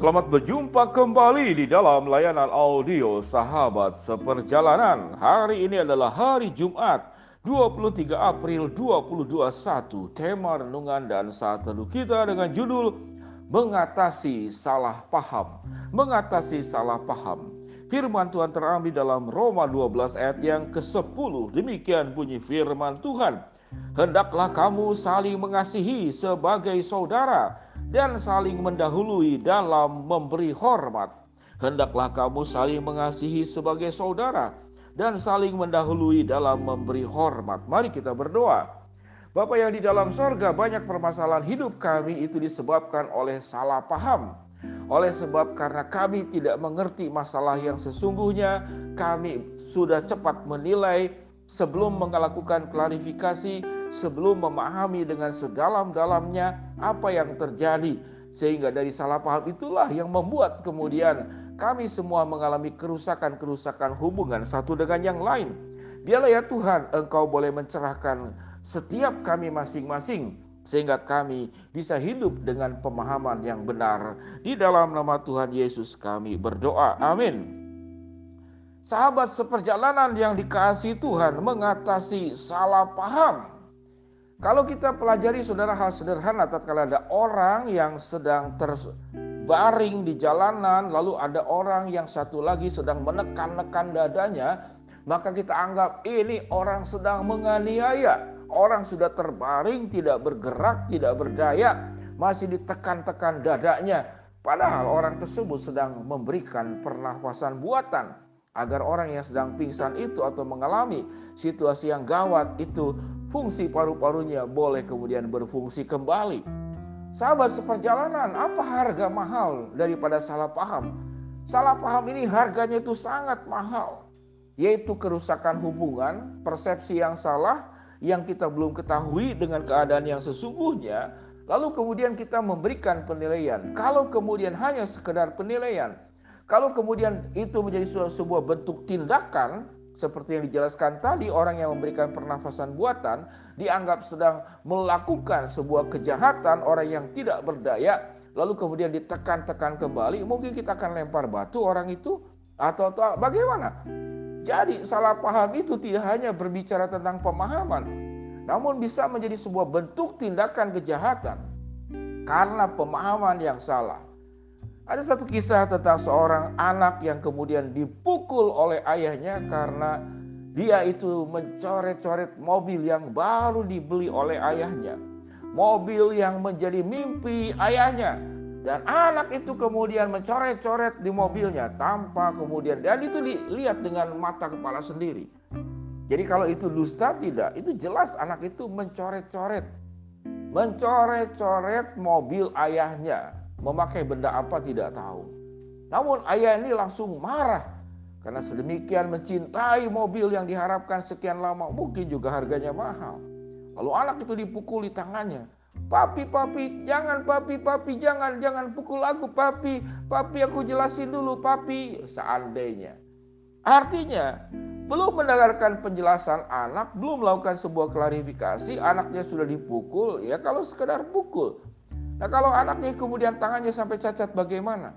Selamat berjumpa kembali di dalam layanan audio Sahabat Seperjalanan. Hari ini adalah hari Jumat, 23 April 2021. Tema renungan dan saat teduh kita dengan judul Mengatasi Salah Paham. Mengatasi Salah Paham. Firman Tuhan terambil dalam Roma 12 ayat yang ke-10. Demikian bunyi firman Tuhan. Hendaklah kamu saling mengasihi sebagai saudara dan saling mendahului dalam memberi hormat. Hendaklah kamu saling mengasihi sebagai saudara dan saling mendahului dalam memberi hormat. Mari kita berdoa. Bapak yang di dalam sorga banyak permasalahan hidup kami itu disebabkan oleh salah paham. Oleh sebab karena kami tidak mengerti masalah yang sesungguhnya, kami sudah cepat menilai sebelum melakukan klarifikasi sebelum memahami dengan sedalam-dalamnya apa yang terjadi. Sehingga dari salah paham itulah yang membuat kemudian kami semua mengalami kerusakan-kerusakan hubungan satu dengan yang lain. Biarlah ya Tuhan Engkau boleh mencerahkan setiap kami masing-masing sehingga kami bisa hidup dengan pemahaman yang benar. Di dalam nama Tuhan Yesus kami berdoa. Amin. Sahabat seperjalanan yang dikasih Tuhan mengatasi salah paham kalau kita pelajari saudara hal sederhana tatkala ada orang yang sedang terbaring di jalanan lalu ada orang yang satu lagi sedang menekan-nekan dadanya maka kita anggap ini orang sedang menganiaya. Orang sudah terbaring tidak bergerak tidak berdaya masih ditekan-tekan dadanya. Padahal orang tersebut sedang memberikan pernafasan buatan agar orang yang sedang pingsan itu atau mengalami situasi yang gawat itu fungsi paru-parunya boleh kemudian berfungsi kembali. Sahabat seperjalanan, apa harga mahal daripada salah paham? Salah paham ini harganya itu sangat mahal, yaitu kerusakan hubungan, persepsi yang salah yang kita belum ketahui dengan keadaan yang sesungguhnya, lalu kemudian kita memberikan penilaian. Kalau kemudian hanya sekedar penilaian, kalau kemudian itu menjadi sebuah bentuk tindakan, seperti yang dijelaskan tadi, orang yang memberikan pernafasan buatan dianggap sedang melakukan sebuah kejahatan, orang yang tidak berdaya, lalu kemudian ditekan-tekan kembali, mungkin kita akan lempar batu orang itu atau, atau bagaimana? Jadi salah paham itu tidak hanya berbicara tentang pemahaman, namun bisa menjadi sebuah bentuk tindakan kejahatan karena pemahaman yang salah. Ada satu kisah tentang seorang anak yang kemudian dipukul oleh ayahnya karena dia itu mencoret-coret mobil yang baru dibeli oleh ayahnya. Mobil yang menjadi mimpi ayahnya. Dan anak itu kemudian mencoret-coret di mobilnya tanpa kemudian dan itu dilihat dengan mata kepala sendiri. Jadi kalau itu dusta tidak, itu jelas anak itu mencoret-coret. Mencoret-coret mobil ayahnya memakai benda apa tidak tahu. Namun ayah ini langsung marah karena sedemikian mencintai mobil yang diharapkan sekian lama mungkin juga harganya mahal. Lalu anak itu dipukul di tangannya. Papi, papi, jangan papi, papi, jangan, jangan pukul aku papi. Papi aku jelasin dulu papi. Seandainya. Artinya belum mendengarkan penjelasan anak, belum melakukan sebuah klarifikasi, anaknya sudah dipukul, ya kalau sekedar pukul. Nah kalau anaknya kemudian tangannya sampai cacat bagaimana?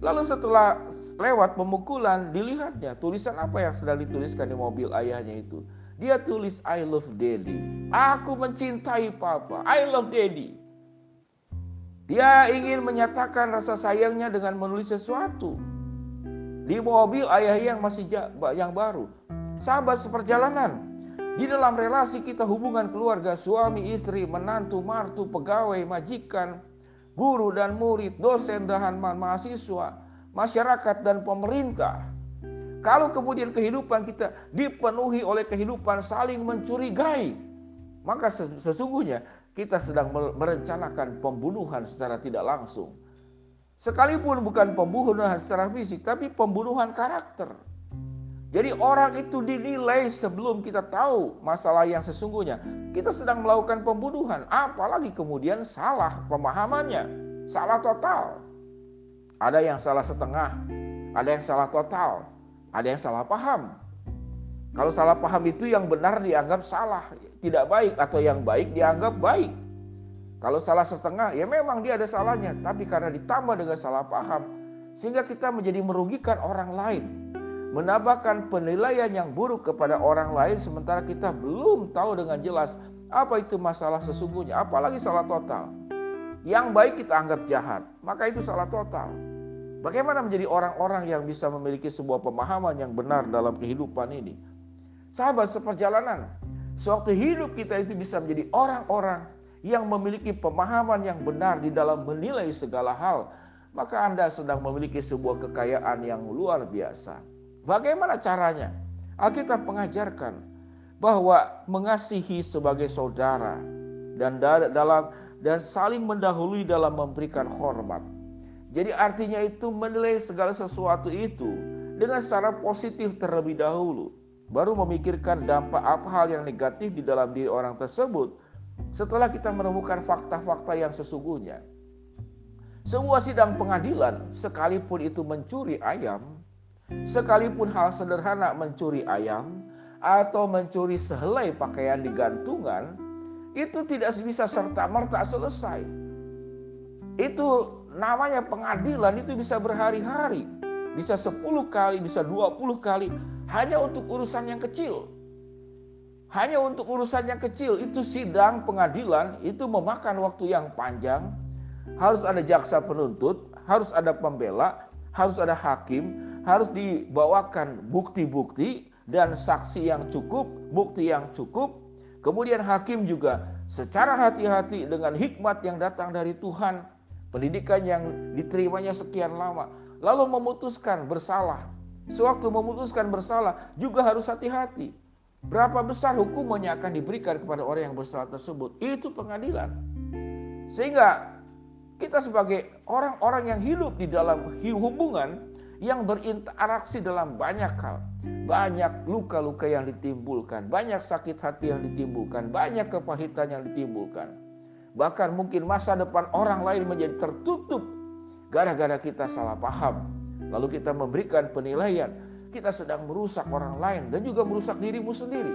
Lalu setelah lewat pemukulan dilihatnya tulisan apa yang sedang dituliskan di mobil ayahnya itu. Dia tulis I love daddy. Aku mencintai papa. I love daddy. Dia ingin menyatakan rasa sayangnya dengan menulis sesuatu. Di mobil ayah yang masih yang baru. Sahabat seperjalanan, di dalam relasi kita hubungan keluarga, suami, istri, menantu, martu, pegawai, majikan, guru dan murid, dosen dan mahasiswa, masyarakat dan pemerintah. Kalau kemudian kehidupan kita dipenuhi oleh kehidupan saling mencurigai, maka sesungguhnya kita sedang merencanakan pembunuhan secara tidak langsung. Sekalipun bukan pembunuhan secara fisik, tapi pembunuhan karakter. Jadi orang itu dinilai sebelum kita tahu masalah yang sesungguhnya. Kita sedang melakukan pembunuhan, apalagi kemudian salah pemahamannya, salah total. Ada yang salah setengah, ada yang salah total, ada yang salah paham. Kalau salah paham itu yang benar dianggap salah, tidak baik atau yang baik dianggap baik. Kalau salah setengah, ya memang dia ada salahnya, tapi karena ditambah dengan salah paham, sehingga kita menjadi merugikan orang lain, menambahkan penilaian yang buruk kepada orang lain, sementara kita belum tahu dengan jelas apa itu masalah sesungguhnya, apalagi salah total. Yang baik kita anggap jahat, maka itu salah total. Bagaimana menjadi orang-orang yang bisa memiliki sebuah pemahaman yang benar dalam kehidupan ini? Sahabat seperjalanan, sewaktu hidup kita itu bisa menjadi orang-orang yang memiliki pemahaman yang benar di dalam menilai segala hal, maka Anda sedang memiliki sebuah kekayaan yang luar biasa. Bagaimana caranya? Alkitab mengajarkan bahwa mengasihi sebagai saudara dan dalam dan saling mendahului dalam memberikan hormat. Jadi artinya itu menilai segala sesuatu itu dengan secara positif terlebih dahulu, baru memikirkan dampak apa hal yang negatif di dalam diri orang tersebut setelah kita menemukan fakta-fakta yang sesungguhnya. Sebuah sidang pengadilan, sekalipun itu mencuri ayam, sekalipun hal sederhana mencuri ayam, atau mencuri sehelai pakaian di gantungan, itu tidak bisa serta-merta selesai. Itu namanya pengadilan itu bisa berhari-hari, bisa 10 kali, bisa 20 kali, hanya untuk urusan yang kecil. Hanya untuk urusan yang kecil itu sidang pengadilan itu memakan waktu yang panjang. Harus ada jaksa penuntut, harus ada pembela, harus ada hakim, harus dibawakan bukti-bukti dan saksi yang cukup, bukti yang cukup. Kemudian hakim juga secara hati-hati dengan hikmat yang datang dari Tuhan, pendidikan yang diterimanya sekian lama, lalu memutuskan bersalah. Sewaktu memutuskan bersalah juga harus hati-hati Berapa besar hukumannya akan diberikan kepada orang yang bersalah tersebut? Itu pengadilan. Sehingga kita sebagai orang-orang yang hidup di dalam hubungan yang berinteraksi dalam banyak hal. Banyak luka-luka yang ditimbulkan, banyak sakit hati yang ditimbulkan, banyak kepahitan yang ditimbulkan. Bahkan mungkin masa depan orang lain menjadi tertutup gara-gara kita salah paham. Lalu kita memberikan penilaian kita sedang merusak orang lain dan juga merusak dirimu sendiri.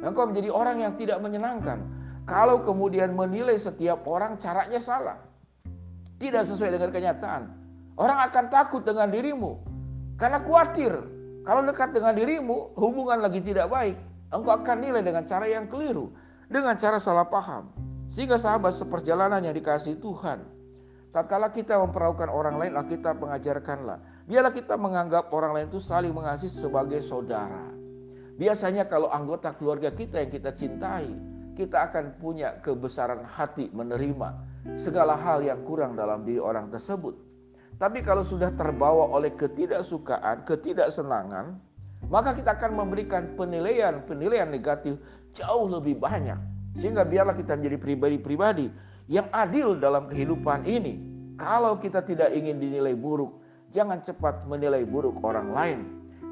Engkau menjadi orang yang tidak menyenangkan. Kalau kemudian menilai setiap orang caranya salah. Tidak sesuai dengan kenyataan. Orang akan takut dengan dirimu. Karena khawatir. Kalau dekat dengan dirimu, hubungan lagi tidak baik. Engkau akan nilai dengan cara yang keliru. Dengan cara salah paham. Sehingga sahabat seperjalanan yang dikasih Tuhan. Tatkala kita memperlakukan orang lain, kita mengajarkanlah Biarlah kita menganggap orang lain itu saling mengasihi sebagai saudara. Biasanya kalau anggota keluarga kita yang kita cintai, kita akan punya kebesaran hati menerima segala hal yang kurang dalam diri orang tersebut. Tapi kalau sudah terbawa oleh ketidaksukaan, ketidaksenangan, maka kita akan memberikan penilaian-penilaian negatif jauh lebih banyak. Sehingga biarlah kita menjadi pribadi-pribadi yang adil dalam kehidupan ini. Kalau kita tidak ingin dinilai buruk, Jangan cepat menilai buruk orang lain.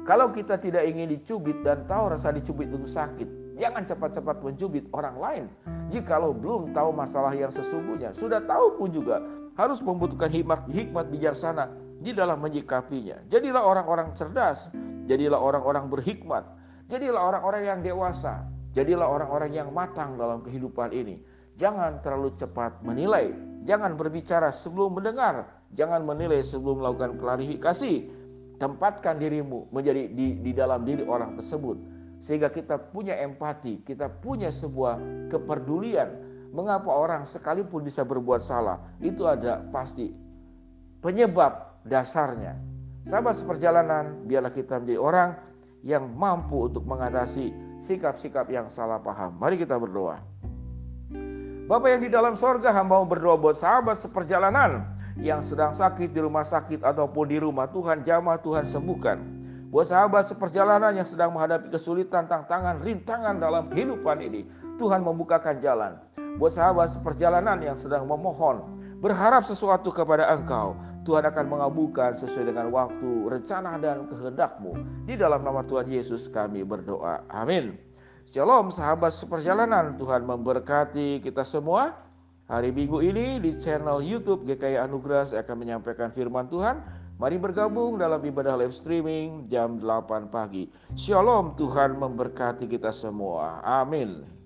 Kalau kita tidak ingin dicubit dan tahu rasa dicubit itu sakit, jangan cepat-cepat mencubit orang lain. Jikalau belum tahu masalah yang sesungguhnya, sudah tahu pun juga harus membutuhkan hikmat hikmat bijaksana di dalam menyikapinya. Jadilah orang-orang cerdas, jadilah orang-orang berhikmat, jadilah orang-orang yang dewasa, jadilah orang-orang yang matang dalam kehidupan ini. Jangan terlalu cepat menilai, jangan berbicara sebelum mendengar, Jangan menilai sebelum melakukan klarifikasi. Tempatkan dirimu menjadi di, di dalam diri orang tersebut. Sehingga kita punya empati, kita punya sebuah kepedulian. Mengapa orang sekalipun bisa berbuat salah, itu ada pasti penyebab dasarnya. Sahabat seperjalanan, biarlah kita menjadi orang yang mampu untuk mengatasi sikap-sikap yang salah paham. Mari kita berdoa. Bapak yang di dalam sorga, hamba berdoa buat sahabat seperjalanan yang sedang sakit di rumah sakit ataupun di rumah Tuhan jamah Tuhan sembuhkan. Buat sahabat seperjalanan yang sedang menghadapi kesulitan, tantangan, rintangan dalam kehidupan ini, Tuhan membukakan jalan. Buat sahabat seperjalanan yang sedang memohon, berharap sesuatu kepada Engkau, Tuhan akan mengabulkan sesuai dengan waktu, rencana dan kehendakmu. Di dalam nama Tuhan Yesus kami berdoa. Amin. Shalom sahabat seperjalanan, Tuhan memberkati kita semua. Hari Minggu ini di channel YouTube GKI Anugerah saya akan menyampaikan firman Tuhan. Mari bergabung dalam ibadah live streaming jam 8 pagi. Shalom Tuhan memberkati kita semua. Amin.